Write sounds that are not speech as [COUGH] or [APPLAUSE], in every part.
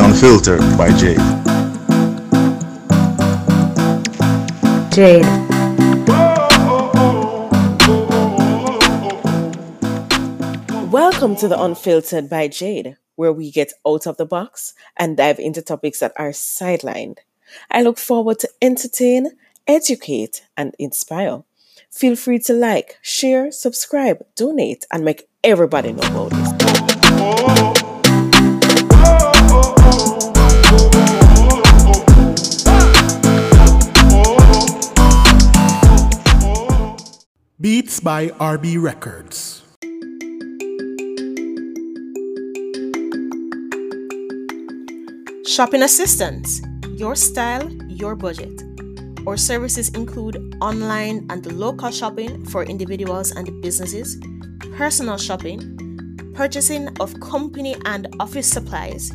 The Unfiltered by Jade. Jade. Welcome to The Unfiltered by Jade, where we get out of the box and dive into topics that are sidelined. I look forward to entertain, educate, and inspire. Feel free to like, share, subscribe, donate, and make everybody know about this. Beats by RB Records. Shopping assistance, your style, your budget. Our services include online and local shopping for individuals and businesses, personal shopping, purchasing of company and office supplies,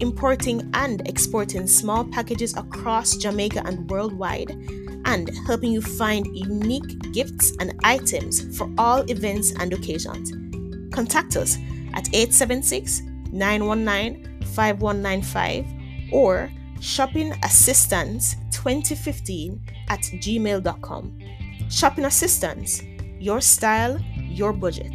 importing and exporting small packages across Jamaica and worldwide, and helping you find unique gifts and items for all events and occasions. Contact us at 876 919 5195 or shoppingassistance2015 at gmail.com. Shopping Assistance, your style, your budget.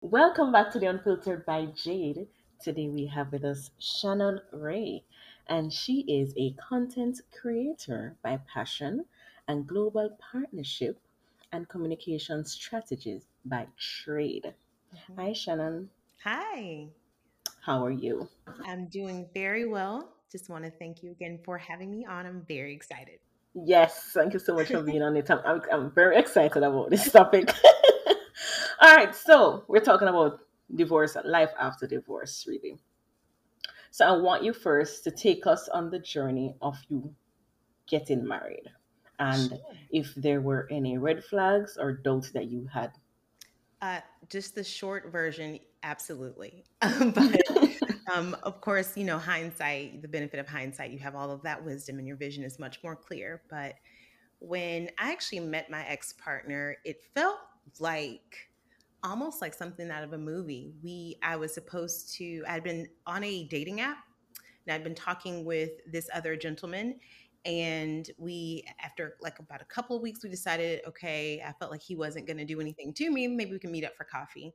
Welcome back to the Unfiltered by Jade. Today we have with us Shannon Rae, and she is a content creator by passion and global partnership and communication strategist by trade. Mm-hmm. Hi, Shannon. Hi, How are you? I'm doing very well. Just want to thank you again for having me on. I'm very excited. Yes, thank you so much for being [LAUGHS] on it. I'm, I'm, I'm very excited about this topic. [LAUGHS] All right, so we're talking about divorce, life after divorce, really. So I want you first to take us on the journey of you getting married and Sure. if there were any red flags or doubts that you had. Uh, just the short version, absolutely. [LAUGHS] but um, of course, you know, hindsight, the benefit of hindsight, you have all of that wisdom and your vision is much more clear. But when I actually met my ex partner, it felt like almost like something out of a movie. We, I was supposed to, I'd been on a dating app and I'd been talking with this other gentleman. And we, after like about a couple of weeks, we decided, okay, I felt like he wasn't going to do anything to me. Maybe we can meet up for coffee.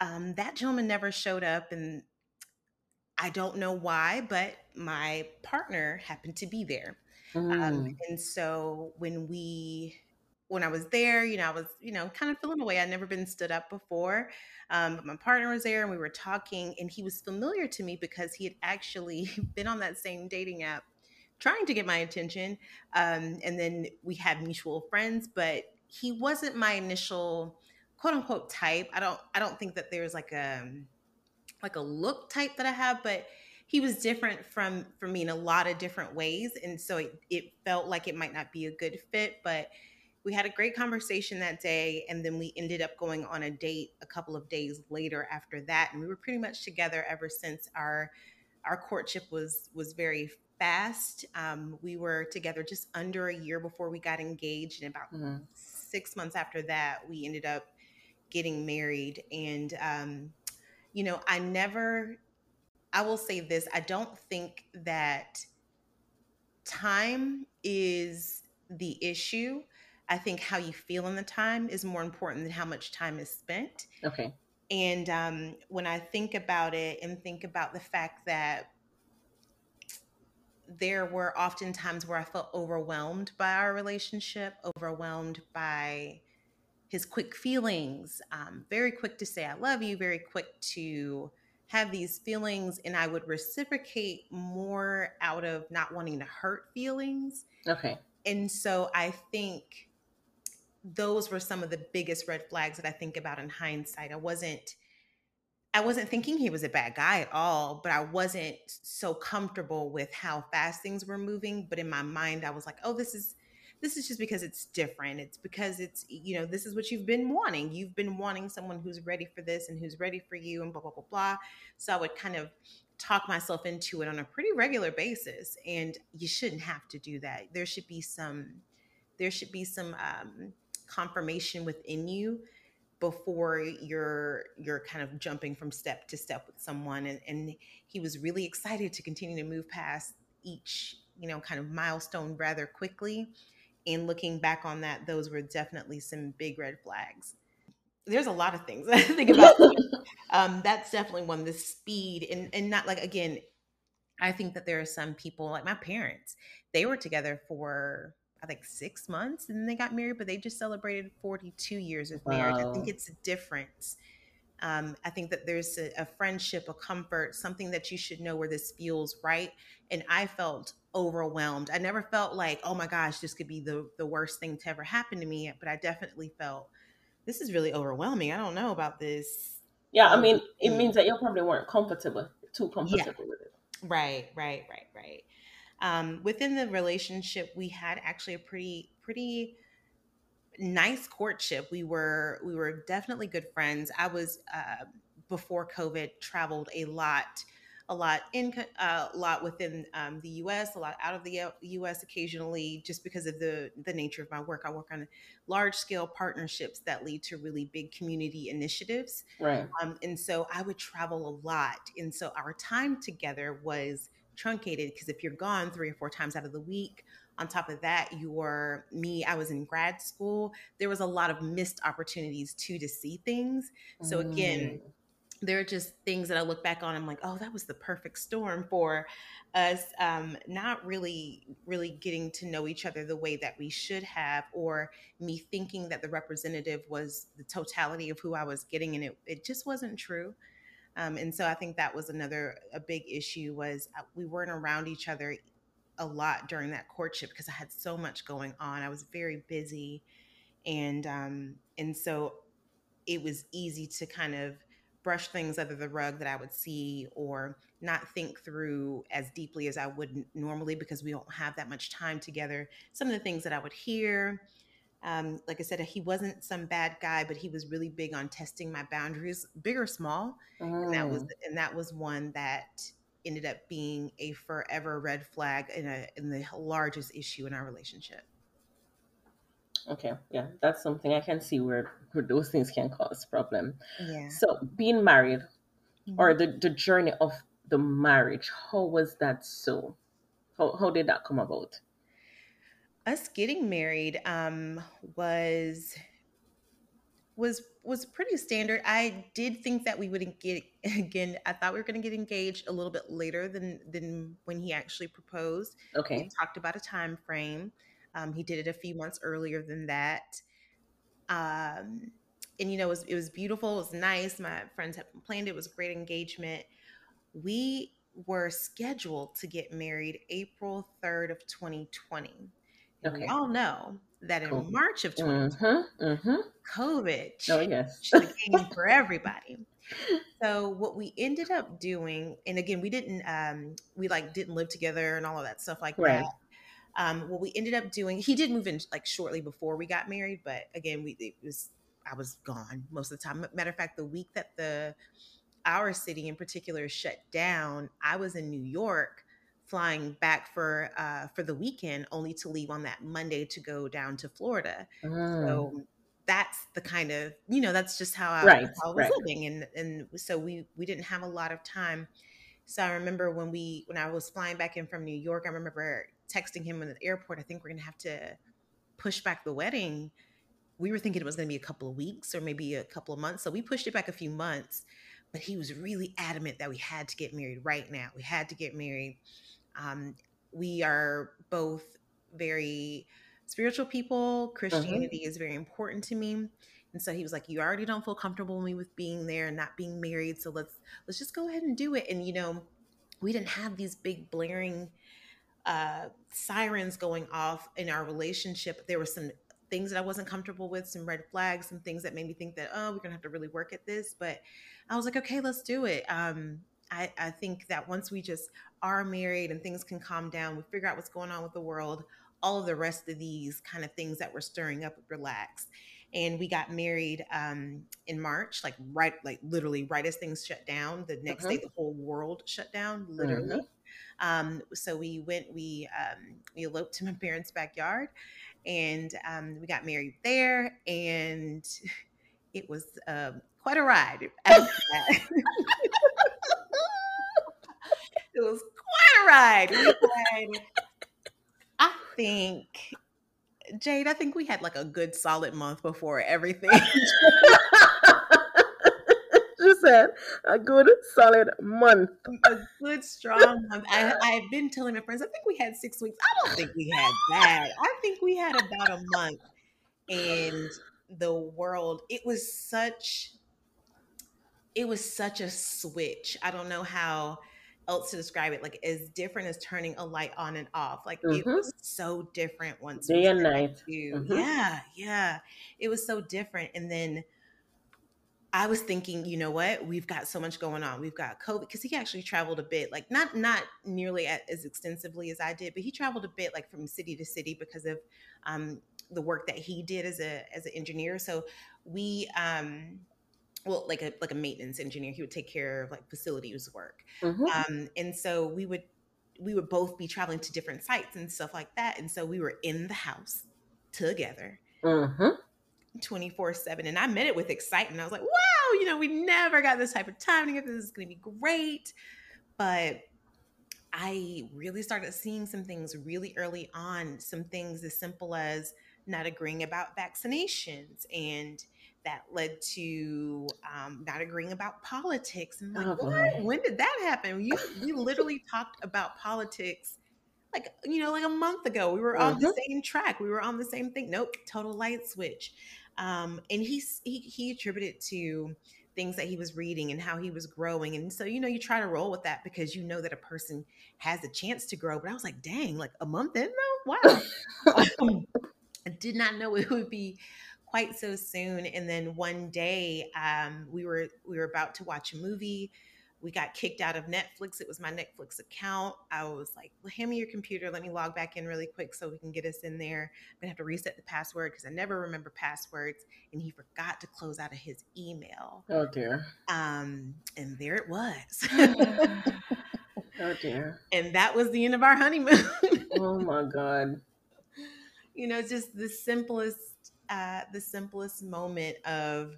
Um, that gentleman never showed up, and I don't know why, but my partner happened to be there. Um, Mm, and so when we, when I was there, you know, I was, you know, kind of feeling away. I'd never been stood up before. Um, but my partner was there and we were talking, and he was familiar to me because he had actually [LAUGHS] been on that same dating app trying to get my attention. Um, and then we had mutual friends, but he wasn't my initial quote unquote type. I don't, I don't think that there's like a, like a look type that I have, but he was different from from me in a lot of different ways, and so it, it felt like it might not be a good fit. But we had a great conversation that day, and then we ended up going on a date a couple of days later after that, and we were pretty much together ever since. Our our courtship was was very fast. Um, we were together just under a year before we got engaged, and about mhm. six months after that, we ended up getting married. And um, you know, I never, I will say this I don't think that time is the issue. I think how you feel in the time is more important than how much time is spent. Okay. And um, when I think about it and think about the fact that there were often times where I felt overwhelmed by our relationship, overwhelmed by his quick feelings, um, very quick to say, I love you, very quick to have these feelings. And I would reciprocate more out of not wanting to hurt feelings. Okay. And so I think those were some of the biggest red flags that I think about in hindsight. I wasn't I wasn't thinking he was a bad guy at all, but I wasn't so comfortable with how fast things were moving. But in my mind, I was like, oh, this is this is just because it's different. It's because it's, you know, this is what you've been wanting. You've been wanting someone who's ready for this and who's ready for you and blah, blah, blah, blah. So I would kind of talk myself into it on a pretty regular basis. And you shouldn't have to do that. There should be some, there should be some um, confirmation within you before you're you're kind of jumping from step to step with someone. And, and he was really excited to continue to move past each you know kind of milestone rather quickly. And looking back on that those were definitely some big red flags. There's a lot of things [LAUGHS] i think about. [LAUGHS] Um, that's definitely one the speed. And and not like again i think that there are some people like my parents they were together for I think six months and then they got married, but they just celebrated 42 years of marriage. I think it's a difference. Um, I think that there's a, a, friendship, a comfort, something that you should know where this feels right. And I felt overwhelmed. I never felt like, oh my gosh, this could be the, the worst thing to ever happen to me. But I definitely felt this is really overwhelming. I don't know about this. Yeah, I mean, it means that you probably weren't comfortable, too comfortable yeah. with it. Right, right, right, right. Um, within the relationship, we had actually a pretty pretty nice courtship. We were we were definitely good friends. I was uh, before COVID traveled a lot, a lot in uh, a lot within um, the U.S., a lot out of the U.S. occasionally, just because of the the nature of my work. I work on large scale partnerships that lead to really big community initiatives, right? Um, and so I would travel a lot, and so our time together was truncated because if you're gone three or four times out of the week, on top of that, you're me, I was in grad school. There was a lot of missed opportunities too to see things. So again, mm. there are just things that I look back on. I'm like, oh, that was the perfect storm for us um, not really, really getting to know each other the way that we should have, or me thinking that the representative was the totality of who I was getting, and it, it just wasn't true. Um, and so I think that was another a big issue was uh, we weren't around each other a lot during that courtship because I had so much going on. I was very busy, and um, and so it was easy to kind of brush things under the rug that I would see or not think through as deeply as I would normally because we don't have that much time together. Some of the things that I would hear, um, like I said, he wasn't some bad guy, but he was really big on testing my boundaries, big or small. Mm. And that was mm. and that was one that ended up being a forever red flag in a in the largest issue in our relationship. Okay, yeah, that's something I can see where, where those things can cause problem. Yeah. So being married mm-hmm. or the, the journey of the marriage, how was that so? How, how did that come about? Us getting married um, was was was pretty standard. I did think that we wouldn't get [LAUGHS] again. I thought we were going to get engaged a little bit later than than when he actually proposed. Okay, we talked about a time frame. Um, he did it a few months earlier than that. Um, and you know, it was, it was beautiful. It was nice. My friends had planned it. It was a great engagement. We were scheduled to get married April 3rd of 2020. Okay. We all know that in COVID. March of 2020, mm-hmm, mm-hmm. COVID oh, yes. the game for everybody. So what we ended up doing, and again, we didn't, um, we like didn't live together and all of that stuff like right. that. Um, what we ended up doing, he did move in like shortly before we got married, but again, we it was I was gone most of the time. Matter of fact, the week that the our city in particular shut down, I was in New York flying back for uh, for the weekend, only to leave on that Monday to go down to Florida. Mm. So that's the kind of you know that's just how I, right, how I was right. living, and and so we we didn't have a lot of time. So I remember when we when I was flying back in from New York, I remember texting him in the airport. I think we're gonna have to push back the wedding. We were thinking it was gonna be a couple of weeks or maybe a couple of months, so we pushed it back a few months. But he was really adamant that we had to get married right now. We had to get married. Um, we are both very spiritual people. Mm-hmm. Christianity is very important to me. And so he was like, "You already don't feel comfortable with me with being there and not being married, so let's let's just go ahead and do it." And you know, we didn't have these big blaring uh, sirens going off in our relationship. There were some things that I wasn't comfortable with, some red flags, some things that made me think that oh, we're gonna have to really work at this. But I was like, okay, let's do it. Um, I, I think that once we just are married and things can calm down, we figure out what's going on with the world, all of the rest of these kind of things that we're stirring up relax. And we got married um, in March, like right, like literally right as things shut down. The next day, uh-huh. the whole world shut down, literally. Uh-huh. Um, so we went, we um, we eloped to my parents' backyard, and um, we got married there. And [LAUGHS] it was um, quite a ride. [LAUGHS] it was quite a ride. Had, [LAUGHS] I think, Jade, I think we had like a good solid month before everything. [LAUGHS] [LAUGHS] she said a good solid month. a good strong month. I, I've been telling my friends, I think we had six weeks. I don't think we had that. I think we had about a month. And the world, it was such, it was such a switch. I don't know how else to describe it. Like as different as turning a light on and off. Like it Mhm. was so different once Day and night. Mhm. Yeah, yeah. It was so different. And then I was thinking, you know what? We've got so much going on. We've got COVID because he actually traveled a bit, like not not nearly as extensively as I did, but he traveled a bit, like from city to city because of um, the work that he did as a as an engineer. So we, um, well, like a like a maintenance engineer, he would take care of like facilities work, Mhm. um, and so we would we would both be traveling to different sites and stuff like that. And so we were in the house together Mhm. 24 7 and i met it with excitement i was like wow you know we never got this type of time together this is going to be great but i really started seeing some things really early on some things as simple as not agreeing about vaccinations and that led to um, not agreeing about politics. And I'm like Oh, what? boy. when did that happen? You, we literally talked about politics like you know like a month ago. We were on the same track. We were on the same thing. Nope total light switch. Um, and he's he, he attributed to things that he was reading and how he was growing. And so you know you try to roll with that because you know that a person has a chance to grow. But i was like dang like a month in though? Wow. [LAUGHS] I did not know it would be quite so soon and then one day um, we were we were about to watch a movie we got kicked out of Netflix. It was my Netflix account. I was like, well, hand me your computer. Let me log back in really quick so we can get us in there. I'm going to have to reset the password because I never remember passwords. And he forgot to close out of his email. Oh dear. Um, and there it was. [LAUGHS] Oh dear. and that was the end of our honeymoon. Oh my god. [LAUGHS] you know, just the simplest, uh, the simplest moment of,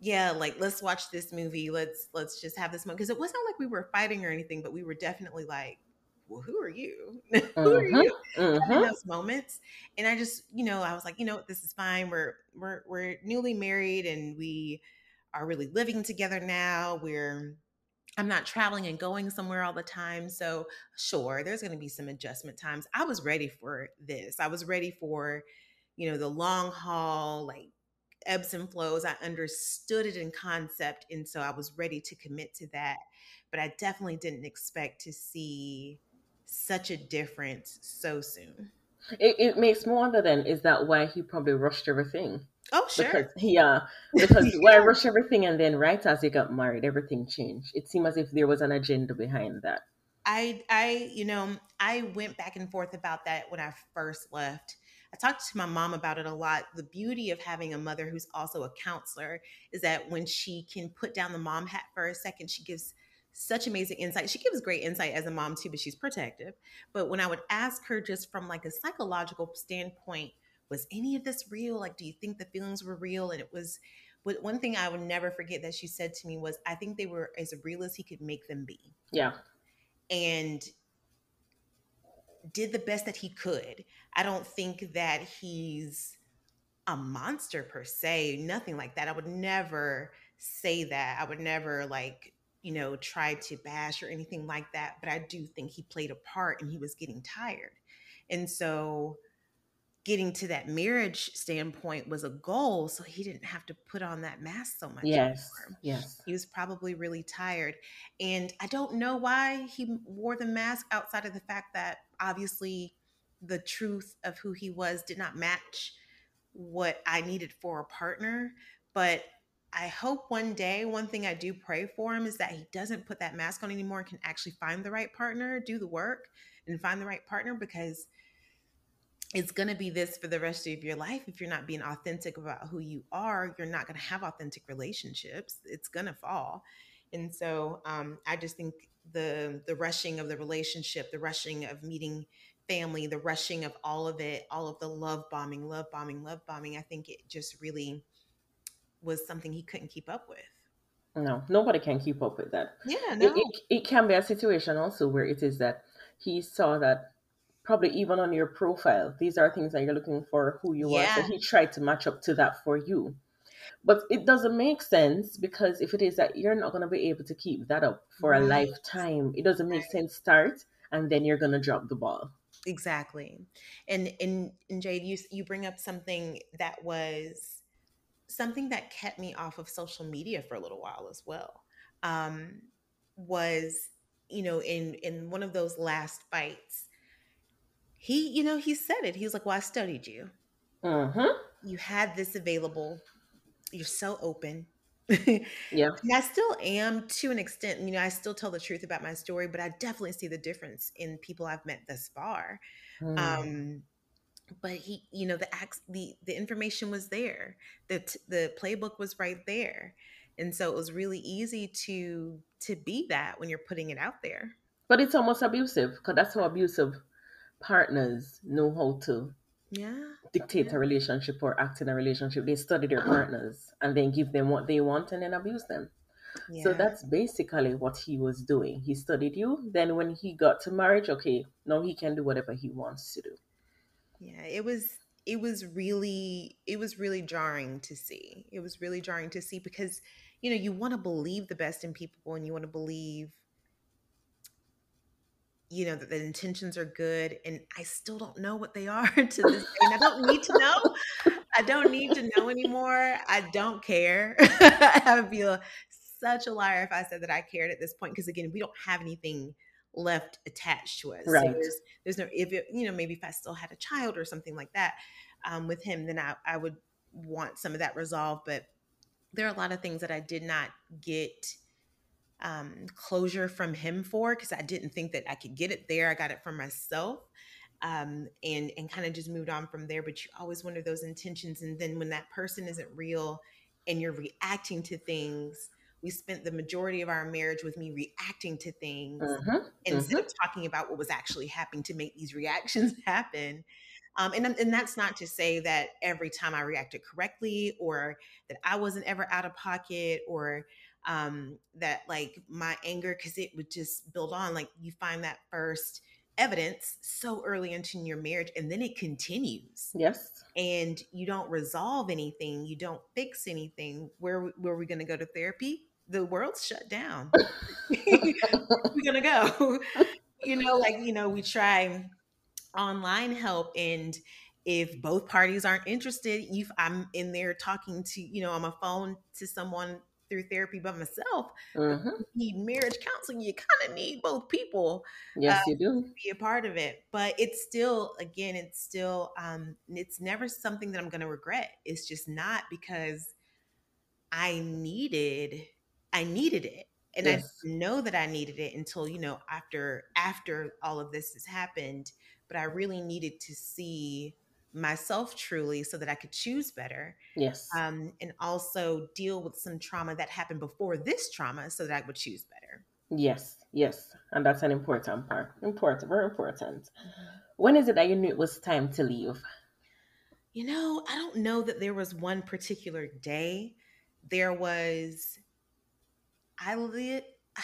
yeah, like let's watch this movie. Let's let's just have this moment because it wasn't like we were fighting or anything, but we were definitely like, well, who are you? [LAUGHS] who are Mhm. you? in Mhm. those moments and i just you know i was like you know what this is fine we're we're we're newly married and we are really living together now we're i'm not traveling and going somewhere all the time so sure there's going to be some adjustment times i was ready for this i was ready for you know the long haul like ebbs and flows i understood it in concept and so i was ready to commit to that but i definitely didn't expect to see such a difference so soon It, it makes me wonder then, is that why he probably rushed everything? Oh, sure. Because uh, [LAUGHS] yeah, because why Yeah. rush everything and then right as they got married, everything changed. It seemed as if there was an agenda behind that. I, I, you know, I went back and forth about that when I first left. I talked to my mom about it a lot. The beauty of having a mother who's also a counselor is that when she can put down the mom hat for a second, she gives such amazing insight. She gives great insight as a mom too, but she's protective. But when I would ask her just from like a psychological standpoint, was any of this real? Like, do you think the feelings were real? And it was but one thing I would never forget that she said to me was, I think they were as real as he could make them be. Yeah. And did the best that he could. I don't think that he's a monster per se, nothing like that. I would never say that. I would never like, you know, try to bash or anything like that, but I do think he played a part and he was getting tired. And so getting to that marriage standpoint was a goal so he didn't have to put on that mask so much. Yes. anymore Yes. he was probably really tired and i don't know why he wore the mask outside of the fact that obviously the truth of who he was did not match what i needed for a partner but i hope one day one thing i do pray for him is that he doesn't put that mask on anymore and can actually find the right partner do the work and find the right partner because it's going to be this for the rest of your life if you're not being authentic about who you are you're not going to have authentic relationships it's going to fall and so um, i just think the the rushing of the relationship the rushing of meeting family the rushing of all of it all of the love bombing love bombing love bombing i think it just really was something he couldn't keep up with. No, nobody can keep up with that. Yeah, It, it, it can be a situation also where it is that he saw that probably even on your profile, these are things that you're looking for, who you are. So he tried to match up to that for you. But it doesn't make sense because if it is that you're not going to be able to keep that up for a lifetime, it doesn't make sense. Start and then you're going to drop the ball. Exactly. And and and Jade, you you bring up something that was something that kept me off of social media for a little while as well. Um was you know in in one of those last fights he you know he said it he was like well i studied you Mm-hmm. you had this available you're so open Yeah. [LAUGHS] And I still am to an extent. You know, I still tell the truth about my story, but I definitely see the difference in people I've met thus far. Mm. Um, but he, you know, the acts, the the information was there. The t- the playbook was right there, and so it was really easy to to be that when you're putting it out there. but it's almost abusive because that's how abusive partners know how to Yeah, dictate a relationship or act in a relationship. They study their uh-huh. partners and then give them what they want and then abuse them. yeah, So that's basically what he was doing. He studied you. Then when he got to marriage, okay, now he can do whatever he wants to do. yeah. It was it was really it was really jarring to see. It was really jarring to see because you know you want to believe the best in people and you want to believe you know that the intentions are good and i still don't know what they [LAUGHS] are to this day and i don't need to know. I don't need to know anymore. I don't care. [LAUGHS] I would feel such a liar if i said that i cared at this point because again we don't have anything left attached to us. So Right. there's there's no if it you know maybe if i still had a child or something like that um, with him then I, I would want some of that resolved but there are a lot of things that i did not get um, closure from him for because I didn't think that I could get it there. I got it from myself, um, and and kind of just moved on from there. But you always wonder those intentions, and then when that person isn't real, and you're reacting to things. We spent the majority of our marriage with me reacting to things Mhm. instead of talking about what was actually happening to make these reactions [LAUGHS] happen. Um, and, and that's not to say that every time I reacted correctly or that I wasn't ever out of pocket or um, that like my anger, because it would just build on. Like you find that first evidence so early into your marriage and then it continues Yes. and you don't resolve anything, you don't fix anything. Where, where are we going to go to therapy? The world's shut down. [LAUGHS] Where are gonna go? [LAUGHS] you know, like you know, we try online help, and if both parties aren't interested, you I'm in there talking to you know on my phone to someone through therapy by myself. hmm You need marriage counseling. You kind of need both people Yes, you do. to be a part of it, but it's still again, it's still um, it's never something that I'm gonna regret. It's just not because I needed I needed it. And Yes. I know that I needed it until, you know, after after all of this has happened, but I really needed to see myself truly so that I could choose better. Yes. Um, and also deal with some trauma that happened before this trauma so that I would choose better. yes. Yes. And that's an important part. Important. Very important. When is it that you knew it was time to leave? You know, I don't know that there was one particular day. There was, I lit, I,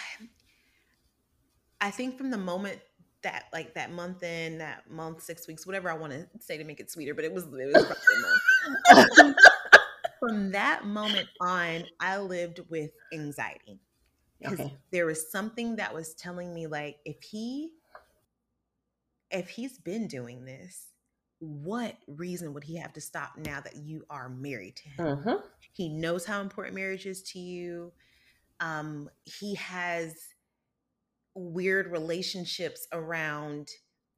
[SIGHS] I think from the moment that, like that month in, that month, six weeks, whatever I want to say to make it sweeter, but it was, it was probably a month. [LAUGHS] from that moment on, I lived with anxiety because Okay. there was something that was telling me, like, if he, if he's been doing this, what reason would he have to stop now that you are married to him? hmm He knows how important marriage is to you. Um, he has weird relationships around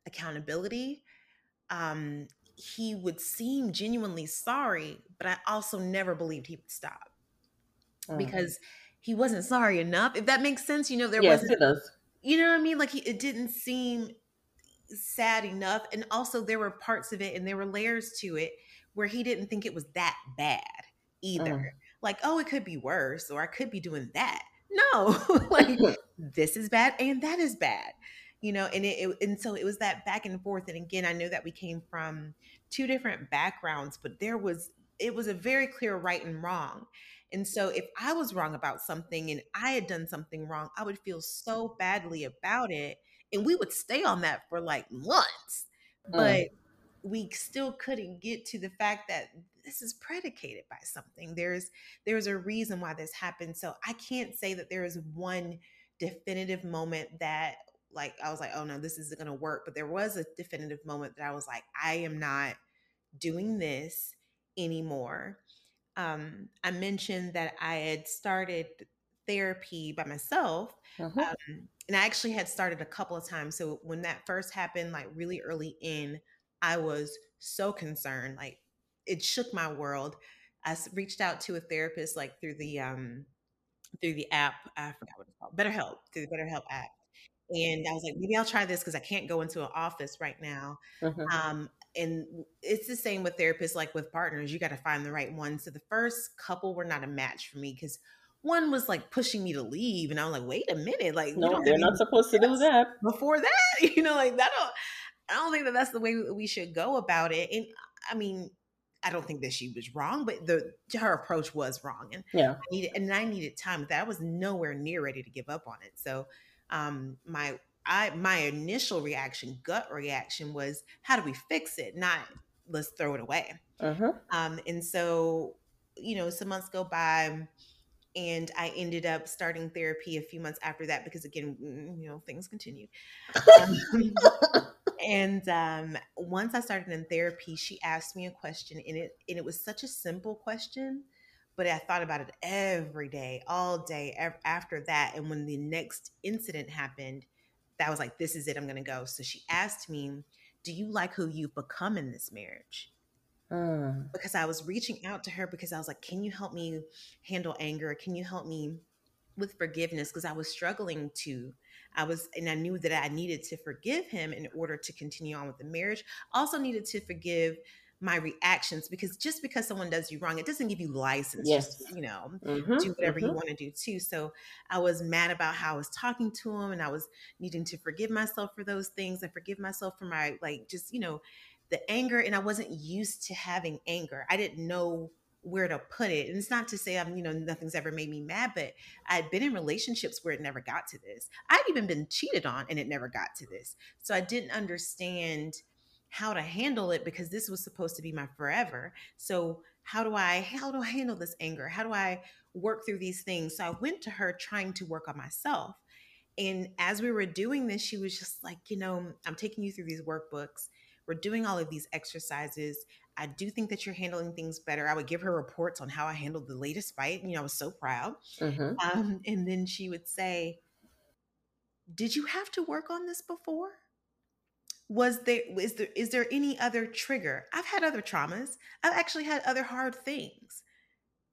accountability. Um, he would seem genuinely sorry, but I also never believed he would stop because he wasn't sorry enough. If that makes sense, you know, there yes, wasn't you know what I mean? Like he, it didn't seem sad enough, and also there were parts of it, and there were layers to it where he didn't think it was that bad either. Mm. Like, oh, it could be worse, or I could be doing that. No, [LAUGHS] like [LAUGHS] this is bad and that is bad, you know. And it, it and so it was that back and forth. And again, I know that we came from two different backgrounds, but there was it was a very clear right and wrong. And so if I was wrong about something and I had done something wrong, I would feel so badly about it. And we would stay on that for like months. Mm. We still couldn't get to the fact that this is predicated by something. There's there's a reason why this happened. So I can't say that there is one definitive moment that like I was like, oh no, this isn't gonna work. But there was a definitive moment that I was like, I am not doing this anymore. Um, I mentioned that I had started therapy by myself. Mhm. Um, and I actually had started a couple of times. So when that first happened, like really early in, I was so concerned. Like it shook my world. I reached out to a therapist like through the um through the app. I forgot what it's called. BetterHelp through the BetterHelp app. And I was like, maybe I'll try this because I can't go into an office right now. Mhm. Um, and it's the same with therapists, like with partners, you got to find the right one. So the first couple were not a match for me because one was like pushing me to leave, and I was like, wait a minute, like No, don't they're not supposed to do that. before that, [LAUGHS] you know, like that. Don't, I don't think that that's the way we should go about it. And I mean, I don't think that she was wrong, but the her approach was wrong, and Yeah. I needed and I needed time with that. I was nowhere near ready to give up on it. So um my I my initial reaction, gut reaction was how do we fix it? Not let's throw it away. hmm Um and so, you know, some months go by and I ended up starting therapy a few months after that because again, mm, you know, things continued. [LAUGHS] Um, [LAUGHS] and um, once I started in therapy, she asked me a question, and it and it was such a simple question, but I thought about it every day, all day ev- after that. And when the next incident happened, that was like, "This is it. I'm going to go." So she asked me, "Do you like who you've become in this marriage?" Mm. Because I was reaching out to her because I was like, "Can you help me handle anger? Can you help me?" With forgiveness because I was struggling to. I was, and I knew that I needed to forgive him in order to continue on with the marriage. Also needed to forgive my reactions because just because someone does you wrong, it doesn't give you license. Yes. Just, you know, Mhm. do whatever you Mhm. want to do too. So I was mad about how I was talking to him and I was needing to forgive myself for those things and forgive myself for my, like, just, you know, the anger. And I wasn't used to having anger. I didn't know where to put it. And it's not to say I'm, you know, nothing's ever made me mad, but I'd been in relationships where it never got to this. I'd even been cheated on and it never got to this. So I didn't understand how to handle it because this was supposed to be my forever. So how do I how do I handle this anger? How do I work through these things? So I went to her trying to work on myself. And as we were doing this, she was just like, you know, I'm taking you through these workbooks. We're doing all of these exercises. I do think that you're handling things better. I would give her reports on how I handled the latest fight. You know, I was so proud. Mhm. Um, and then she would say, Did you have to work on this before? Was there is there is there any other trigger? I've had other traumas. I've actually had other hard things.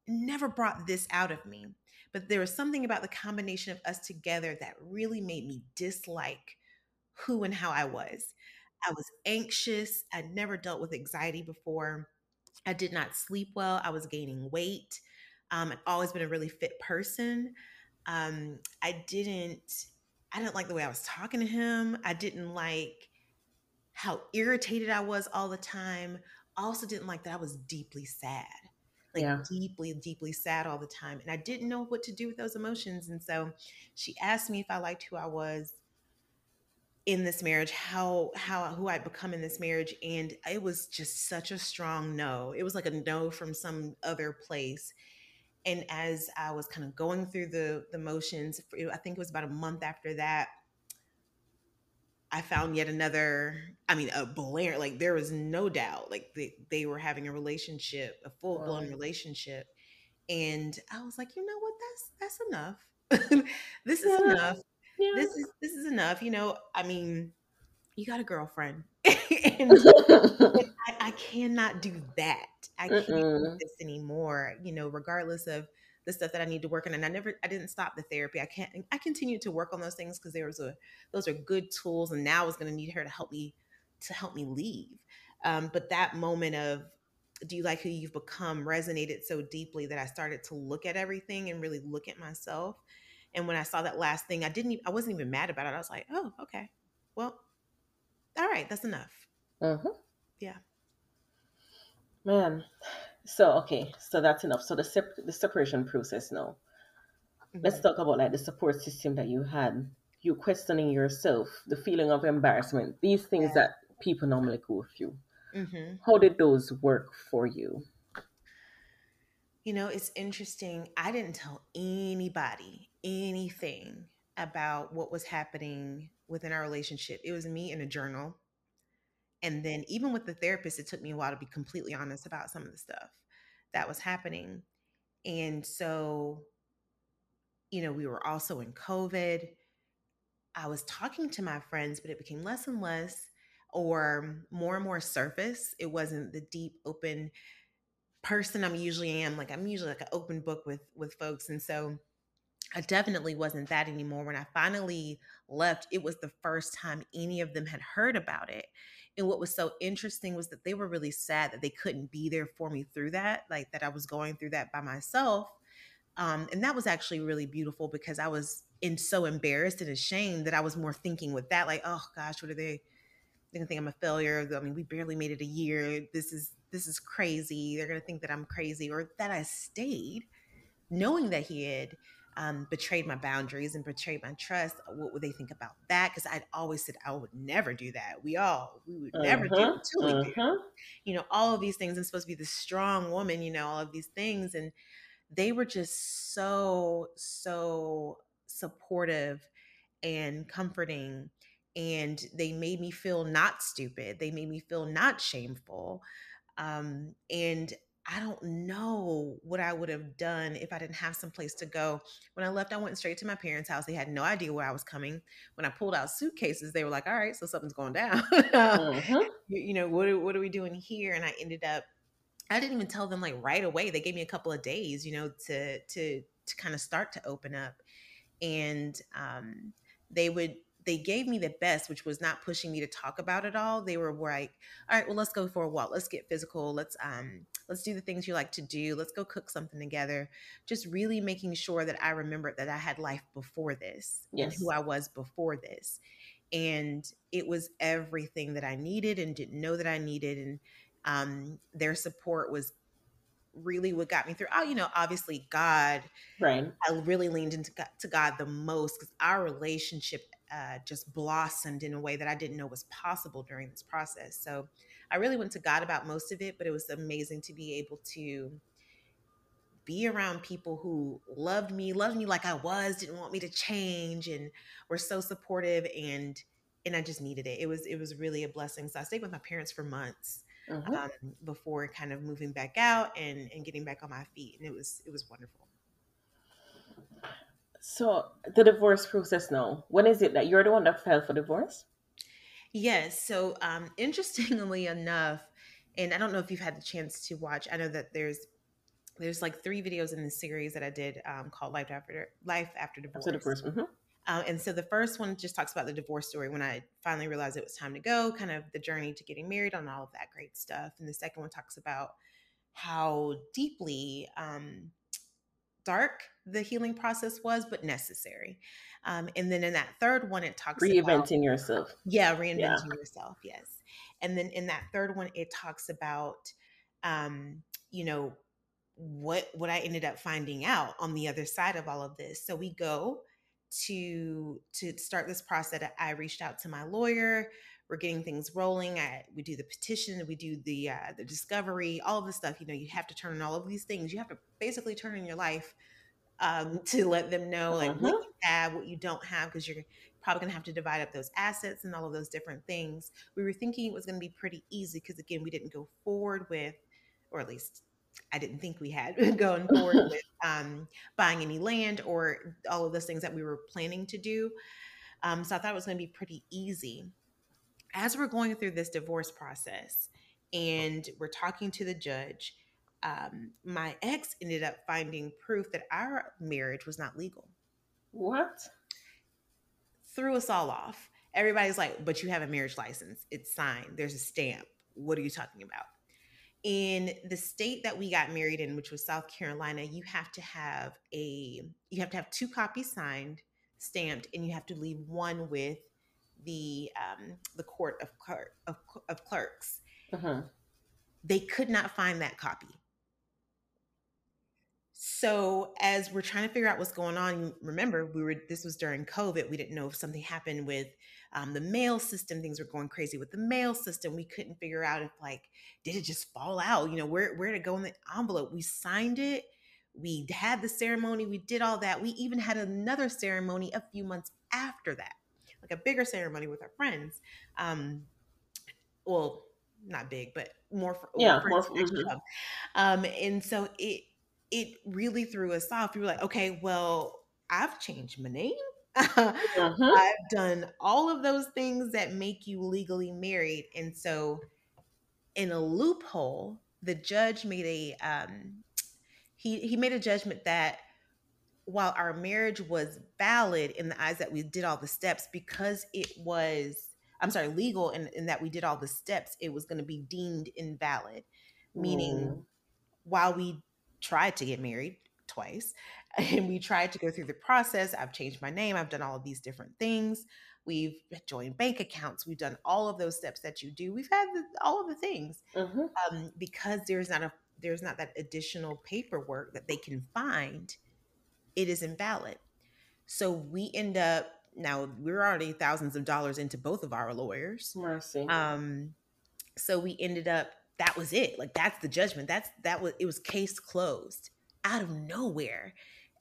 Never brought this out of me. But there was something about the combination of us together that really made me dislike who and how I was. I was anxious. I'd never dealt with anxiety before. I did not sleep well. I was gaining weight. Um, I've always been a really fit person. Um, I didn't. I didn't like the way I was talking to him. I didn't like how irritated I was all the time. I also didn't like that I was deeply sad, like Yeah. deeply, deeply sad all the time. And I didn't know what to do with those emotions. And so she asked me if I liked who I was in this marriage, how how who I'd become in this marriage, and it was just such a strong no. It was like a no from some other place. And as I was kind of going through the the motions, I think it was about a month after that, I found yet another. I mean, a Blair. Like there was no doubt, like they they were having a relationship, a full blown Right. relationship, and I was like, you know what? That's that's enough. [LAUGHS] this is Yeah. enough Yeah. this is this is enough. You know, I mean, you got a girlfriend, [LAUGHS] [LAUGHS] and I, I cannot do that. I can't do this anymore. You know, regardless of the stuff that I need to work on, and I never, I didn't stop the therapy. I can't. I continued to work on those things because there was a, those are good tools, and now I was going to need her to help me, to help me leave. Um, but that moment of, do you like who you've become, resonated so deeply that I started to look at everything and really look at myself. And when I saw that last thing, I didn't, even, I wasn't even mad about it. I was like, oh, okay, well, all right, that's enough. Mhm. Yeah. Man, So okay, so that's enough. So the sep- the separation process now. Let's Mhm. talk about like the support system that you had. You questioning yourself, the feeling of embarrassment, these things Yeah. that people normally go through. Mhm. How did those work for you? You know, it's interesting. I didn't tell anybody anything about what was happening within our relationship. It was me in a journal. And then, even with the therapist, it took me a while to be completely honest about some of the stuff that was happening. And so, you know, we were also in COVID. I was talking to my friends, but it became less and less or more and more surface. It wasn't the deep, open person I'm usually am. Like I'm usually like an open book with with folks. And so I definitely wasn't that anymore. When I finally left, it was the first time any of them had heard about it. And what was so interesting was that they were really sad that they couldn't be there for me through that, like that I was going through that by myself. Um, and that was actually really beautiful because I was in so embarrassed and ashamed that I was more thinking with that, like, oh gosh, what are they? They're gonna think I'm a failure. I mean, we barely made it a year. This is this is crazy. They're gonna think that I'm crazy or that I stayed, knowing that he had um, betrayed my boundaries and betrayed my trust. What would they think about that? Because I'd always said I would never do that. We all we would never do Mhm, it until we do mhm. you know, all of these things. I'm supposed to be the strong woman, you know, all of these things. And they were just so, so supportive and comforting. And they made me feel not stupid. They made me feel not shameful. Um, and I don't know what I would have done if I didn't have some place to go. When I left, I went straight to my parents' house. They had no idea where I was coming. When I pulled out suitcases, they were like, all right, so something's going down. [LAUGHS] Mhm. you, you know what are, what are we doing here and i ended up i didn't even tell them like right away they gave me a couple of days you know to to to kind of start to open up and um they would they gave me the best which was not pushing me to talk about it all they were like all right well let's go for a walk let's get physical let's um let's do the things you like to do let's go cook something together just really making sure that i remembered that i had life before this and who i was before this and it was everything that I needed and didn't know that I needed. And um, their support was really what got me through. Oh, you know, obviously God. Right. I really leaned into God, to God the most because our relationship uh, just blossomed in a way that I didn't know was possible during this process. So I really went to God about most of it, but it was amazing to be able to be around people who loved me, loved me like I was, didn't want me to change, and were so supportive and and I just needed it. It was it was really a blessing. So I stayed with my parents for months Mhm. um, before kind of moving back out and and getting back on my feet, and it was it was wonderful. So the divorce process now. When is it that you're the one that filed for divorce? Yes. So, um, interestingly [LAUGHS] enough, and I don't know if you've had the chance to watch. I know that there's there's like three videos in the series that I did um, called Life After Life After Divorce. After divorce. hmm Um, and so the first one just talks about the divorce story when I finally realized it was time to go, kind of the journey to getting married and all of that great stuff. And the second one talks about how deeply um, dark the healing process was, but necessary. Um, and then in that third one, it talks about Reinventing yourself. yeah, reinventing yourself. Yes. And then in that third one, it talks about, um, you know, what what I ended up finding out on the other side of all of this. So we go to to start this process. I reached out to my lawyer. We're getting things rolling. I, we do the petition. We do the uh, the discovery. All of the stuff. You know, you have to turn in all of these things. You have to basically turn in your life um, [LAUGHS] to let them know like what you have, what you don't have, because you're probably going to have to divide up those assets and all of those different things. We were thinking it was going to be pretty easy because, again, we didn't go forward with, or at least I didn't think we had [LAUGHS] going forward [LAUGHS] with um, buying any land or all of those things that we were planning to do. Um, so I thought it was going to be pretty easy. As we're going through this divorce process and we're talking to the judge, um, my ex ended up finding proof that our marriage was not legal. What? Threw us all off. Everybody's like, but you have a marriage license. It's signed. There's a stamp. What are you talking about? In the state that we got married in, which was South Carolina, you have to have a you have to have two copies signed, stamped, and you have to leave one with the um, the court of clerk of, of clerks. hmm They could not find that copy. so as we're trying to figure out what's going on, remember we were this was during COVID. We didn't know if something happened with um, the mail system. Things were going crazy with the mail system. We couldn't figure out if like did it just fall out? You know where where to go in the envelope. We signed it. We had the ceremony. We did all that. We even had another ceremony a few months after that, like a bigger ceremony with our friends. Um, well, not big, but more for Yeah, more. next mhm. Um, and so it it really threw us off. We were like, okay, well, I've changed my name. Mhm. [LAUGHS] I've done all of those things that make you legally married. And so, in a loophole, the judge made a um, he he made a judgment that while our marriage was valid in the eyes that we did all the steps, because it was I'm sorry, legal in, in that we did all the steps, it was going to be deemed invalid. Meaning, Mm. while we tried to get married twice [LAUGHS] and we tried to go through the process, I've changed my name, I've done all of these different things. We've joined bank accounts, we've done all of those steps that you do. We've had the, all of the things Mhm. um, because there's not a there's not that additional paperwork that they can find. It is invalid. So we end up now we're already thousands of dollars into both of our lawyers. Mercy. Um, so we ended up that was it. Like that's the judgment. That's that was it was case closed out of nowhere.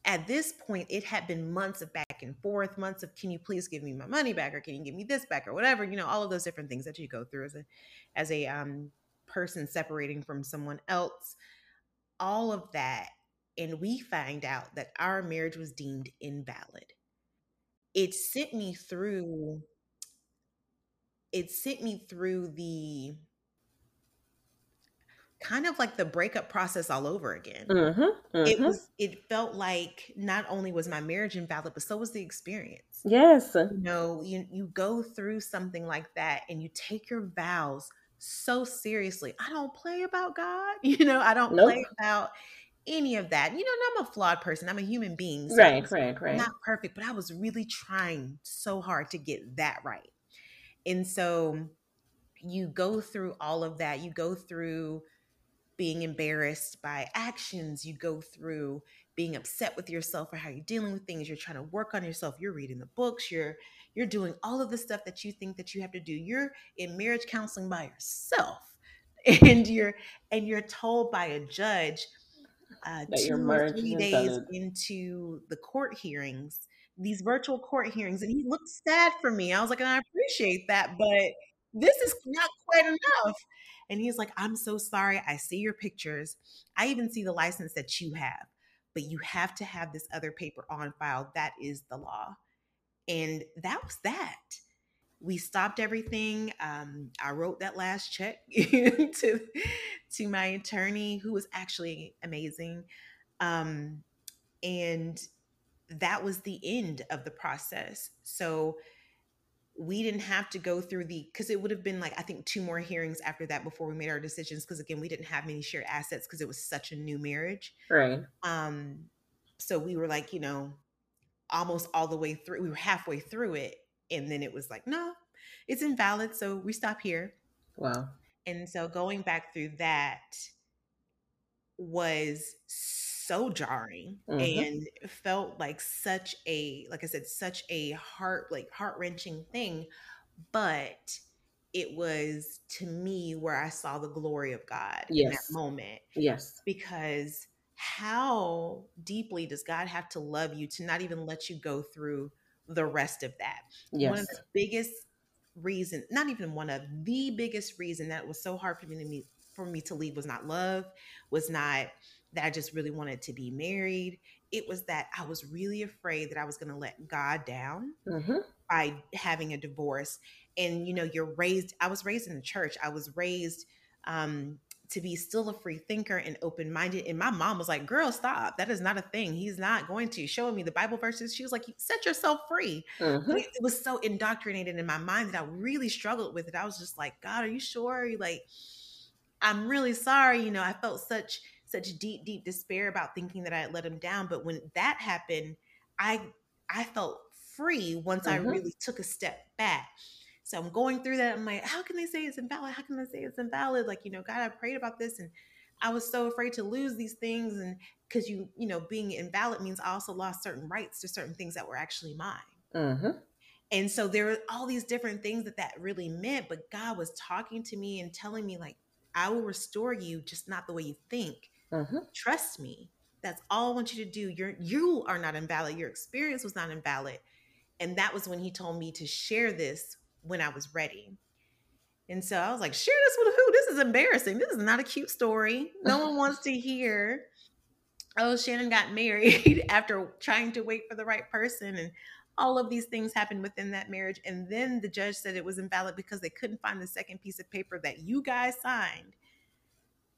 At this point, it had been months of back and forth, months of can you please give me my money back or can you give me this back or whatever, you know, all of those different things that you go through as a as a um person separating from someone else. All of that. And we find out that our marriage was deemed invalid. It sent me through it sent me through the kind of like the breakup process all over again. Mhm. It Mhm. was it felt like not only was my marriage invalid, but so was the experience. Yes. You know, you you go through something like that and you take your vows so seriously. I don't play about God. [LAUGHS] You know, I don't Nope. play about any of that. You know, I'm a flawed person. I'm a human being. So Right. Right. Right. not perfect, but I was really trying so hard to get that right. And so you go through all of that. You go through being embarrassed by actions. You go through being upset with yourself for how you're dealing with things. You're trying to work on yourself. You're reading the books. You're you're doing all of the stuff that you think that you have to do. You're in marriage counseling by yourself. [LAUGHS] And you're and you're told by a judge uh, two or three days into the court hearings, these virtual court hearings, and he looked sad for me. I was like, and I appreciate that, but this is not quite enough. And he's like, I'm so sorry. I see your pictures. I even see the license that you have, but you have to have this other paper on file. That is the law. And that was that. We stopped everything. Um, I wrote that last check [LAUGHS] to to my attorney, who was actually amazing. Um, and that was the end of the process. So we didn't have to go through the because it would have been like I think two more hearings after that before we made our decisions. Because again, we didn't have many shared assets because it was such a new marriage. Right. Um, so we were like, you know, almost all the way through. We were halfway through it, and then it was like, no, it's invalid. So we stop here. Wow. And so going back through that was so jarring Mhm. and felt like such a like I said such a heart like heart-wrenching thing but it was to me where I saw the glory of God in that moment Yes. because how deeply does God have to love you to not even let you go through the rest of that. One of the biggest reason not even one of the biggest reason that was so hard for me to me for me to leave was not love was not that i just really wanted to be married. It was that i was really afraid that i was going to let god down Mhm. by having a divorce. And you know you're raised i was raised in the church. I was raised um to be still a free thinker and open-minded and my mom was like girl stop that is not a thing he's not going to showing me the bible verses she was like set yourself free Mhm. it was so indoctrinated in my mind that I really struggled with it. I was just like, God, are you sure? You like, I'm really sorry. You know, I felt such such deep, deep despair about thinking that I had let him down. But when that happened, I I felt free once I Mhm. really took a step back. So I'm going through that. I'm like, how can they say it's invalid? How can they say it's invalid? Like, you know, God, I prayed about this and I was so afraid to lose these things. And because you, you know, being invalid means I also lost certain rights to certain things that were actually mine. Mm-hmm. And so there were all these different things that that really meant. But God was talking to me and telling me, like, I will restore you, just not the way you think. Mm-hmm. Trust me. That's all I want you to do. You're you are not invalid. Your experience was not invalid. And that was when he told me to share this when I was ready. And so I was like, share this with who? This is embarrassing. This is not a cute story. No one wants to hear. Oh, Shannon got married [LAUGHS] after trying to wait for the right person. And all of these things happened within that marriage. And then the judge said it was invalid because they couldn't find the second piece of paper that you guys signed.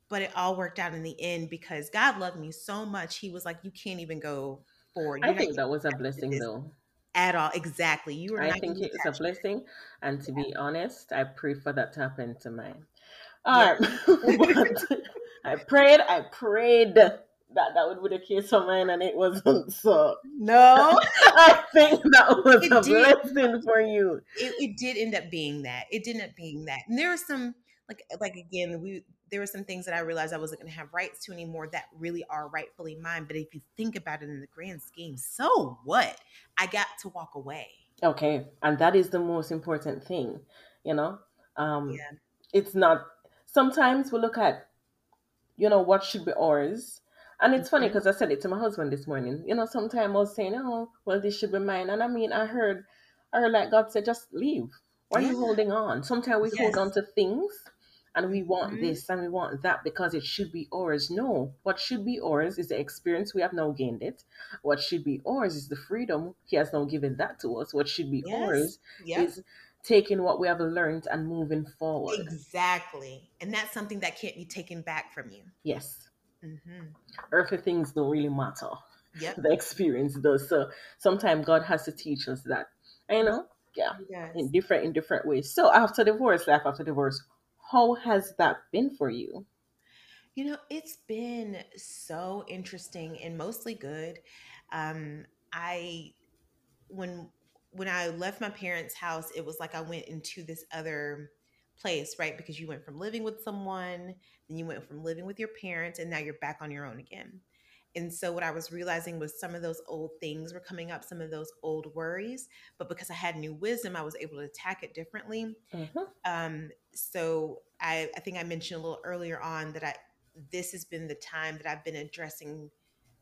But it all worked out in the end because God loved me so much. He was like, You can't even go forward. I You're not think that was a blessing, though. At all. Exactly. You are I think it's a attached it. blessing, and to be honest, I prayed for that to happen to mine. Yeah. All right, [LAUGHS] but I prayed, I prayed that that would be the case for mine, and it wasn't. So No. [LAUGHS] I think that was It a did. blessing for you. it, it did end up being that. It did end up being that. And there were some like like again, we there were some things that I realized I wasn't gonna have rights to anymore that really are rightfully mine. But if you think about it in the grand scheme, so what? I got to walk away. Okay, and that is the most important thing, you know. Um, Yeah. it's not. Sometimes we look at, you know, what should be ours, and it's funny because I said it to my husband this morning. You know, sometimes I was saying, "Oh, well, this should be mine," and I mean, I heard, I heard like God said, "Just leave." Why are you holding on? Sometimes we hold on to things. And we want Mhm. this and we want that because it should be ours. No, what should be ours is the experience we have now gained it. What should be ours is the freedom He has now given that to us. What should be Yes. ours Yep. is taking what we have learned and moving forward. Exactly. And that's something that can't be taken back from you. Yes. hmm Earthly things don't really matter. Yep. [LAUGHS] The experience does. So sometimes God has to teach us that. You know, yeah, does. in different in different ways. So after divorce, life after divorce, how has that been for you? You know, it's been so interesting and mostly good. Um, I when when I left my parents' house, it was like I went into this other place, right? Because you went from living with someone, then you went from living with your parents, and now you're back on your own again. And so what I was realizing was some of those old things were coming up, some of those old worries, but because I had new wisdom, I was able to attack it differently Mhm. um so I, I think i mentioned a little earlier on that i this has been the time that i've been addressing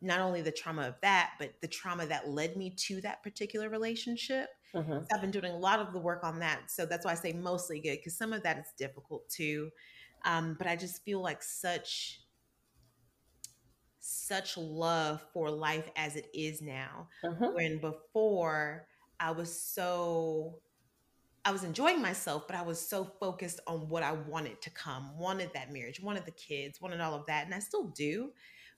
not only the trauma of that but the trauma that led me to that particular relationship Mhm. So i've been doing a lot of the work on that so that's why i say mostly good because some of that is difficult too um, but i just feel like such such love for life as it is now Mhm. when before I was so I was enjoying myself, but I was so focused on what I wanted to come, wanted that marriage, wanted the kids, wanted all of that, and I still do.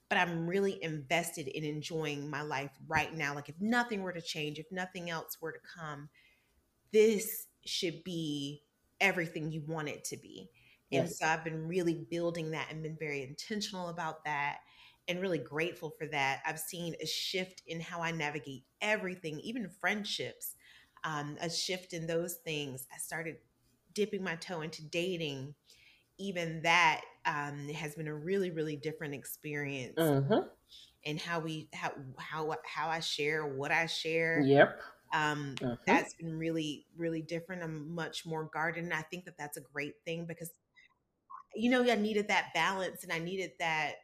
But I'm really invested in enjoying my life right now. Like if nothing were to change, if nothing else were to come, this should be everything you want it to be. And Yes. so I've been really building that and been very intentional about that and really grateful for that. I've seen a shift in how I navigate everything, even friendships, um, a shift in those things. I started dipping my toe into dating. Even that um, has been a really, really different experience Mhm. and how we how how how I share what I share. Yep. Um, Mhm. that's been really, really different. I'm much more guarded, and I think that that's a great thing because you know I needed that balance, and I needed that.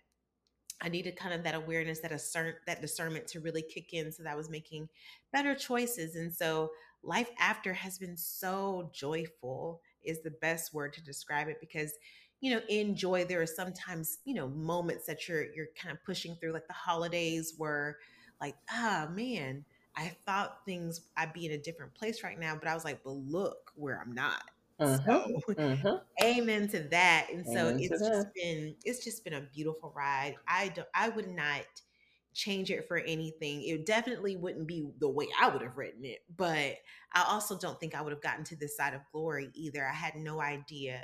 I needed kind of that awareness, that assert, that discernment to really kick in, so that I was making better choices. And so, life after has been so joyful. Is the best word to describe it because you know in joy there are sometimes you know moments that you're you're kind of pushing through like the holidays were like ah man I thought things I'd be in a different place right now, but I was like, but look where I'm not. Mhm. So Mhm. [LAUGHS] amen to that. And so Amen to it's that. just been it's just been a beautiful ride. I don't I would not change it for anything. It definitely wouldn't be the way I would have written it, but I also don't think I would have gotten to this side of glory either. I had no idea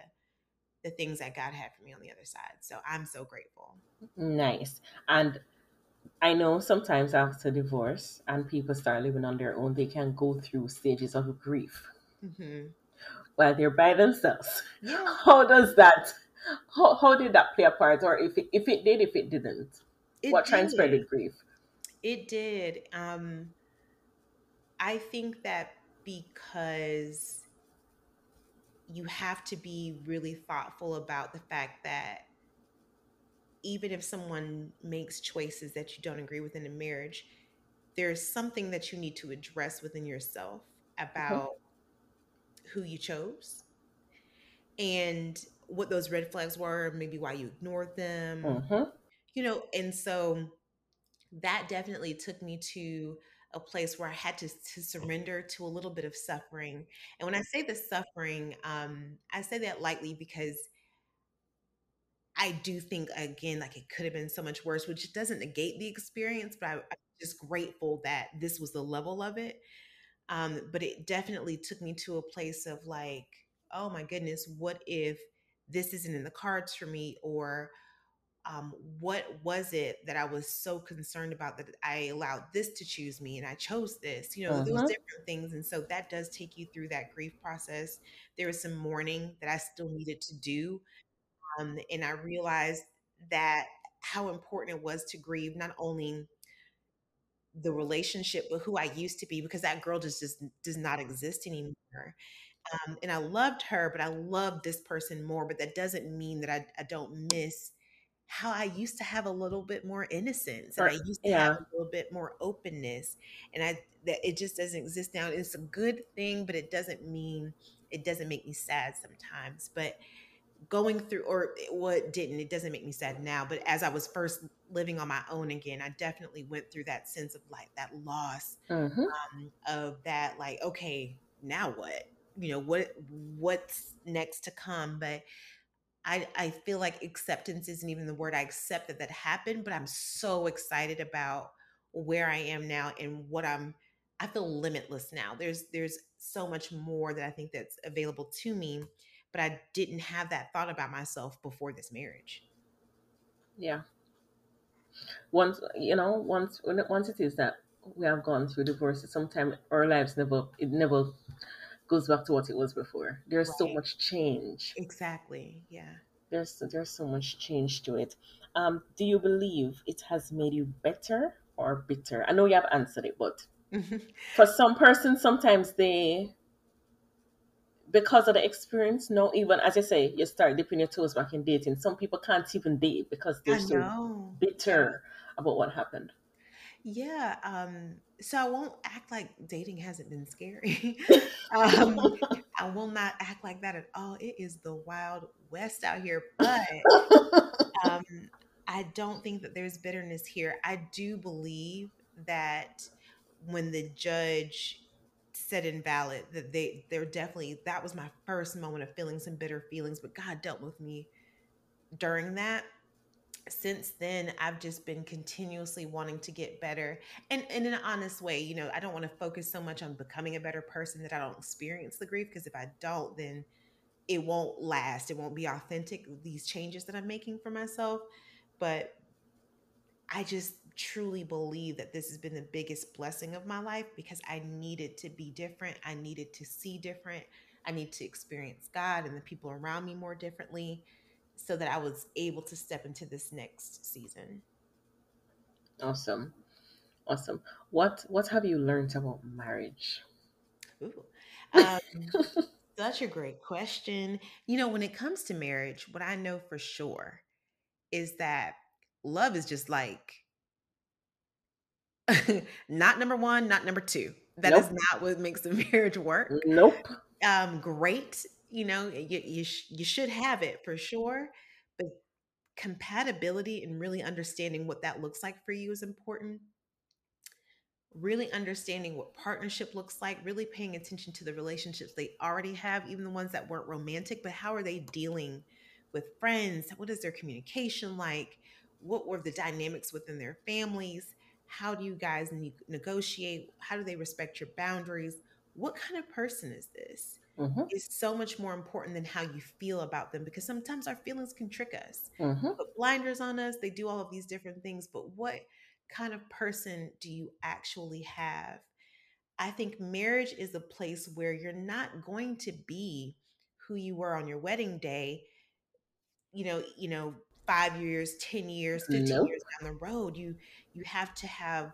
the things that God had for me on the other side. So I'm so grateful. Nice. And I know sometimes after divorce and people start living on their own, they can go through stages of grief hmm while they're by themselves. Yeah. How does that how, how did that play a part, or if it, if it did, if it didn't? It what did. transpired grief? It did. Um, I think that because you have to be really thoughtful about the fact that even if someone makes choices that you don't agree with in a marriage, there's something that you need to address within yourself about who you chose and what those red flags were, maybe why you ignored them, Mm-hmm. You know, and so that definitely took me to a place where I had to, to surrender to a little bit of suffering. And when I say the suffering, um, I say that lightly because I do think again, like it could have been so much worse, which doesn't negate the experience, but I, I'm just grateful that this was the level of it. Um, but it definitely took me to a place of like, oh my goodness, what if this isn't in the cards for me? Or um, what was it that I was so concerned about that I allowed this to choose me and I chose this? You know, those Mhm. different things. And so that does take you through that grief process. There was some mourning that I still needed to do. Um, and I realized that how important it was to grieve not only the relationship but who I used to be, because that girl just, just does not exist anymore. Um, and I loved her, but I love this person more. But that doesn't mean that I, I don't miss how I used to have a little bit more innocence and I used to have yeah. a little bit more openness. And I that it just doesn't exist now. It's a good thing, but it doesn't mean it doesn't make me sad sometimes. But going through or what didn't it doesn't make me sad now but as i was first living on my own again i definitely went through that sense of like that loss Mm-hmm. um, of that like okay now what you know what what's next to come but i i feel like acceptance isn't even the word i accept that that happened but i'm so excited about where i am now and what i'm i feel limitless now there's there's so much more that i think that's available to me but i didn't have that thought about myself before this marriage Yeah. Once you know, once once it is that we have gone through divorce, sometimes our lives never it never goes back to what it was before. There's so much change. exactly yeah There's there's so much change to it. Um, do you believe it has made you better or bitter? I know you have answered it, but [LAUGHS] for some persons, sometimes they because of the experience, no, even as I say, you start dipping your toes back in dating. Some people can't even date because they're so bitter about what happened. Yeah, um, so I won't act like dating hasn't been scary. [LAUGHS] [LAUGHS] um, I will not act like that at all. It is the wild west out here, but um, I don't think that there's bitterness here. I do believe that when the judge said invalid, that they they're definitely that was my first moment of feeling some bitter feelings, but God dealt with me during that since then i've just been continuously wanting to get better. And, and in an honest way you know i don't want to focus so much on becoming a better person that i don't experience the grief because if i don't then it won't last. It won't be authentic these changes that i'm making for myself. But i just truly believe that this has been the biggest blessing of my life because i needed to be different. I needed to see different. I need to experience god and the people around me more differently so that I was able to step into this next season. Awesome. Awesome. What what have you learned about marriage? Ooh. Um, [LAUGHS] such a great question. You know, when it comes to marriage, what I know for sure is that love is just like [LAUGHS] not number one, not number two. That is Nope. not what makes a [LAUGHS] marriage work. Nope. Um, great, you know, you you, sh- you should have it for sure, but compatibility and really understanding what that looks like for you is important. Really understanding what partnership looks like, really paying attention to the relationships they already have, even the ones that weren't romantic, but how are they dealing with friends? What is their communication like? What were the dynamics within their families? How do you guys ne- negotiate? How do they respect your boundaries? What kind of person is this? Mm-hmm. Is so much more important than how you feel about them because sometimes our feelings can trick us Mm-hmm. put blinders on us. They do all of these different things. But what kind of person do you actually have? I think marriage is a place where you're not going to be who you were on your wedding day you know, you know, five years, 10 years, 15 Nope. years down the road. You you have to have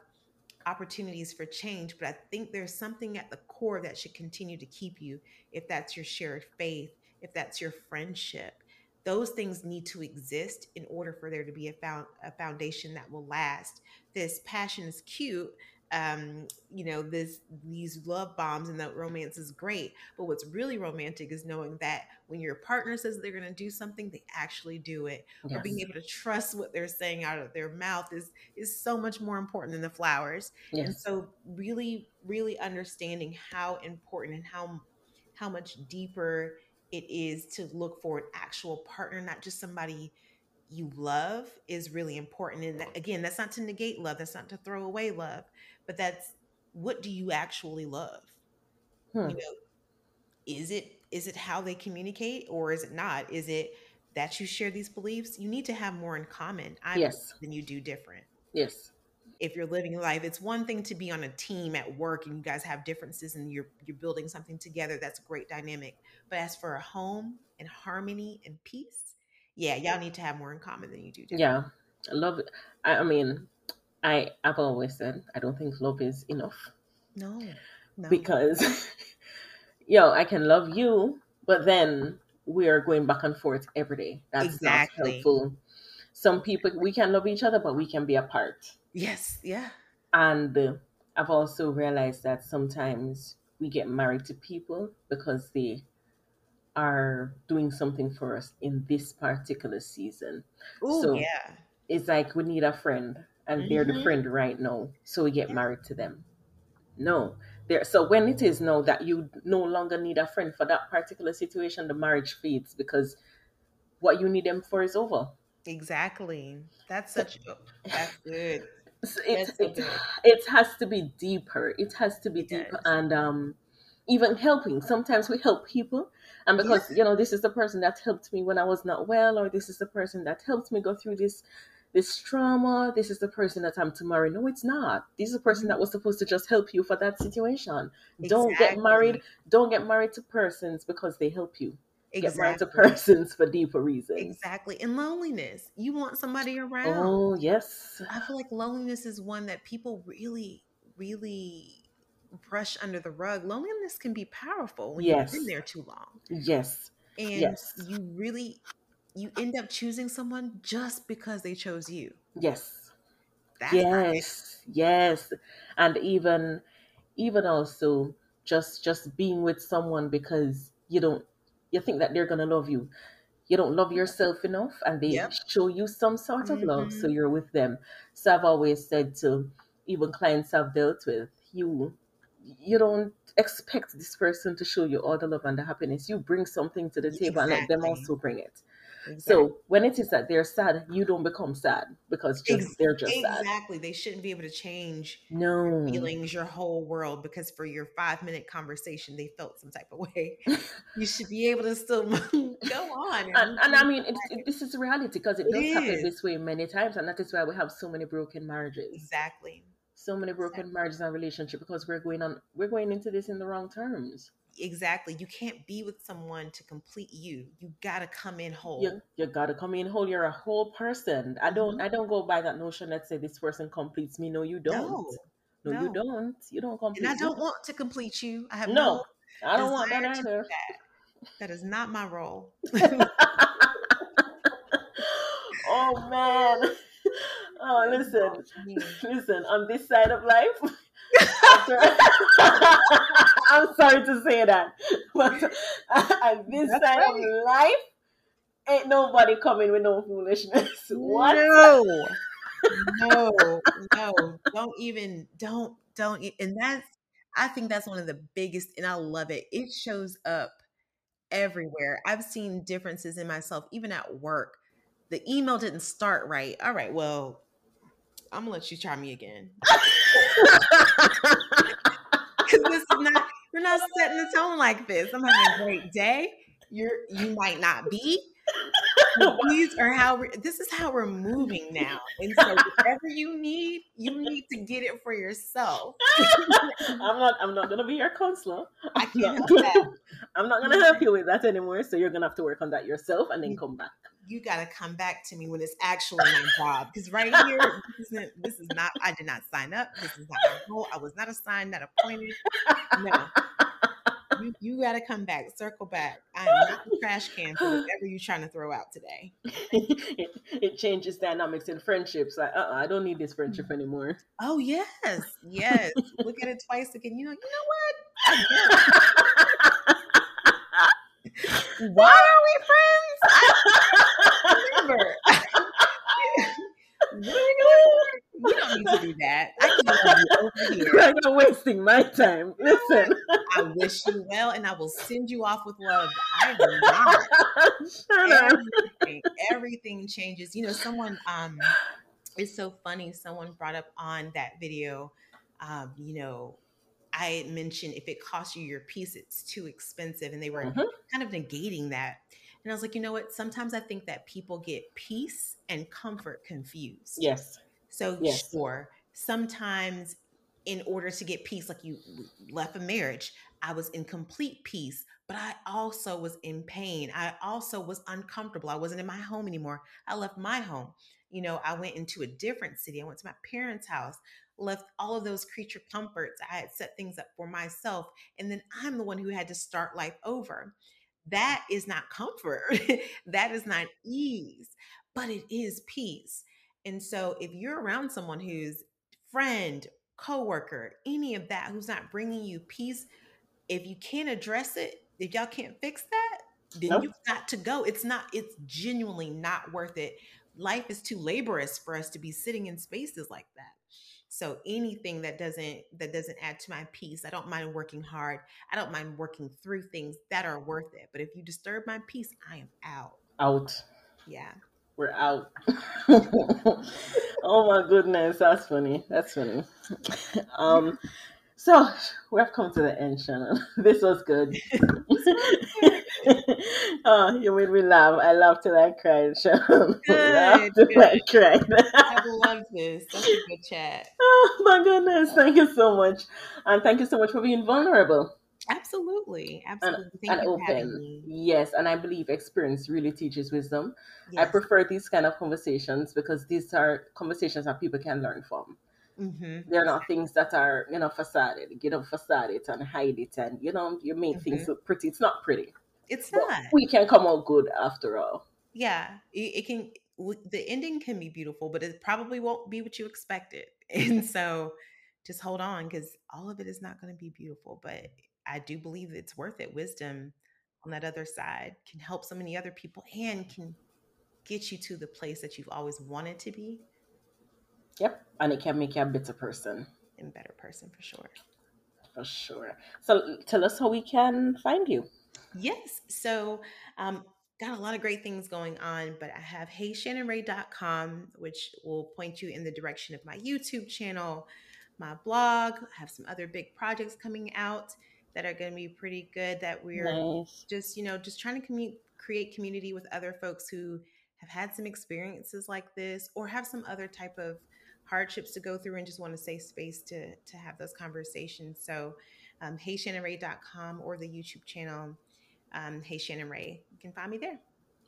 opportunities for change. But I think there's something at the core that should continue to keep you if that's your shared faith, if that's your friendship. Those things need to exist in order for there to be a, found, a foundation that will last. This passion is cute, um, you know, this these love bombs and that romance is great. But what's really romantic is knowing that when your partner says they're going to do something, they actually do it. Or being able to trust what they're saying out of their mouth is is so much more important than the flowers. And so, really, really understanding how important and how how much deeper it is to look for an actual partner, not just somebody you love is really important. And again, that's not to negate love, that's not to throw away love, but that's what do you actually love? Hmm. You know, is it is it how they communicate or is it not? Is it that you share these beliefs? You need to have more in common, I Yes. than you do different. Yes. If you're living life, it's one thing to be on a team at work and you guys have differences and you're you're building something together. That's a great dynamic. But as for a home and harmony and peace, yeah, y'all need to have more in common than you do different. Yeah. I love it. I, I mean, I I've always said I don't think love is enough No, no. because [LAUGHS] yo, I can love you, but then we are going back and forth every day. That's Exactly. not helpful. Some people we can love each other, but we can be apart. yes, yeah. And uh, I've also realized that sometimes we get married to people because they are doing something for us in this particular season. Oh, So- yeah. It's like we need a friend and they're the Mhm. friend right now, so we get Yeah. married to them. No. There so when it is now that you no longer need a friend for that particular situation, the marriage fades because what you need them for is over. Exactly. That's such. that's good. [LAUGHS] So It, That's so it, good. it has to be deeper. It has to be It deeper. does. And um, even helping. Sometimes we help people. And because, you know, this is the person that helped me when I was not well, or this is the person that helped me go through this this trauma. This is the person that I'm to marry. No, it's not. This is the person that mm-hmm. was supposed to just help you for that situation. Don't get married. Don't get married to persons because they help you. Get married to Exactly. persons for deeper reasons. Exactly. And loneliness. You want somebody around. Oh, yes. I feel like loneliness is one that people really, really brush under the rug. Loneliness can be powerful when Yes. you've been there too long. Yes. And Yes. you really you end up choosing someone just because they chose you. Yes. That's not it. yes yes and even even also just just being with someone because you don't you think that they're gonna love you you don't love yourself enough and they Yep. show you some sort of love so Mhm. you're with them so i've always said to even clients i've dealt with you you don't expect this person to show you all the love and the happiness you bring something to the table and let them also bring it Exactly. so when it is that they're sad you don't become sad because just Ex- they're just sad exactly. They shouldn't be able to change no feelings, your whole world, because for your five minute conversation, they felt some type of way. [LAUGHS] you should be able to still [LAUGHS] go on. and, and I mean, it, it, this is reality because it It does happen this way many times, and that is why we have so many broken marriages, exactly. So many broken marriages and relationships because we're going on, we're going into this in the wrong terms. Exactly. You can't be with someone to complete you. You got to come in whole. You you gotta come in whole. You're a whole person. I don't Mhm. I don't go by that notion that say this person completes me. No, you don't. No, No, you don't. You don't complete. And I don't want to complete you. I have No, no. I don't want that either. That is not my role. [LAUGHS] oh man. [LAUGHS] Oh, listen. [LAUGHS] Listen, on this side of life, [LAUGHS] after, [LAUGHS] I'm sorry to say that, but on this That's side right. of life, ain't nobody coming with no foolishness. What? No. no, no, don't even, don't, don't. And that's, I think that's one of the biggest, and I love it. It shows up everywhere. I've seen differences in myself, even at work. The email didn't start right. All right, well, I'm gonna let you try me again. [LAUGHS] Because this is not, we're not setting the tone like this. I'm having a great day. You're, you might not be. these are how we're, this is how we're moving now. And so whatever you need, you need to get it for yourself. [LAUGHS] I'm not I'm not gonna be your counselor. I can't help that. [LAUGHS] I'm not gonna help you with that anymore. So you're gonna have to work on that yourself and then mm-hmm. come back. You gotta come back to me when it's actually my job. Because right here, this isn't this is not I did not sign up. This is not my role. I was not assigned, not appointed. No you, [LAUGHS] you got to come back, circle back. I am not the trash can for whatever you're trying to throw out today. it, it, changes dynamics in friendships. Like, uh-uh, I don't need this friendship mm. anymore. Oh yes, yes. Look at it twice again. You know, you know what? [LAUGHS] Why are we friends? I remember. [LAUGHS] what are we? You don't need to do that. I [LAUGHS] here. You're wasting my time. Listen. I wish you well, and I will send you off with love. I will not. [LAUGHS] everything, everything changes. You know, someone um it's so funny. Someone brought up on that video, um, you know, I mentioned if it costs you your peace, it's too expensive. And they were mm-hmm. kind of negating that. And I was like, you know what? Sometimes I think that people get peace and comfort confused. Yes. So yes. sure, sometimes in order to get peace, like you left a marriage, I was in complete peace, but I also was in pain. I also was uncomfortable. I wasn't in my home anymore. I left my home. You know, I went into a different city. I went to my parents' house, left all of those creature comforts. I had set things up for myself. And then I'm the one who had to start life over. That is not comfort. [LAUGHS] that is not ease, but it is peace. And so if you're around someone who's friend, coworker, any of that who's not bringing you peace, if you can't address it, if y'all can't fix that, then nope. you've got to go. It's not it's genuinely not worth it. Life is too laborious for us to be sitting in spaces like that. So anything that doesn't that doesn't add to my peace, I don't mind working hard. I don't mind working through things that are worth it. But if you disturb my peace, I am out. Out. Yeah we're out. [LAUGHS] oh my goodness, that's funny. That's funny. [LAUGHS] Um, so we have come to the end, Shannon. [LAUGHS] This was good. [LAUGHS] oh, you made me laugh. I laughed till I cried. [LAUGHS] Good, good. I [LAUGHS] cried. I love this. That's a good chat. Oh my goodness. Thank you so much. And thank you so much for being vulnerable. Absolutely, absolutely. And, and open. Yes, and I believe experience really teaches wisdom. Yes. I prefer these kind of conversations because these are conversations that people can learn from. Mm-hmm. They're not things that are, you know, facaded. You know, facade it and hide it, and you know, you make mm-hmm. things look pretty. It's not pretty. It's but not. We can come out good after all. Yeah, it, it can. The ending can be beautiful, but it probably won't be what you expected. [LAUGHS] And so, just hold on because all of it is not going to be beautiful, but I do believe it's worth it. Wisdom on that other side can help so many other people and can get you to the place that you've always wanted to be. Yep. And it can make you a better person. And better person for sure. For sure. So tell us how we can find you. Yes. So um, got a lot of great things going on, but I have heyshannonrae.com, which will point you in the direction of my YouTube channel, my blog. I have some other big projects coming out that are going to be pretty good that we're nice. just you know just trying to commu- create community with other folks who have had some experiences like this or have some other type of hardships to go through and just want a safe space to to have those conversations so um, heyshannonrae.com or the youtube channel um, hey Shannon Rae you can find me there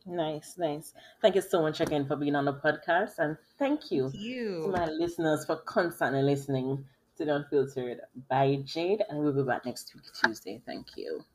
Nice, nice. Thank you so much again for being on the podcast, and thank you, thank you. to my listeners for constantly listening to Unfiltered by Jade, and we'll be back next week, Tuesday. Thank you.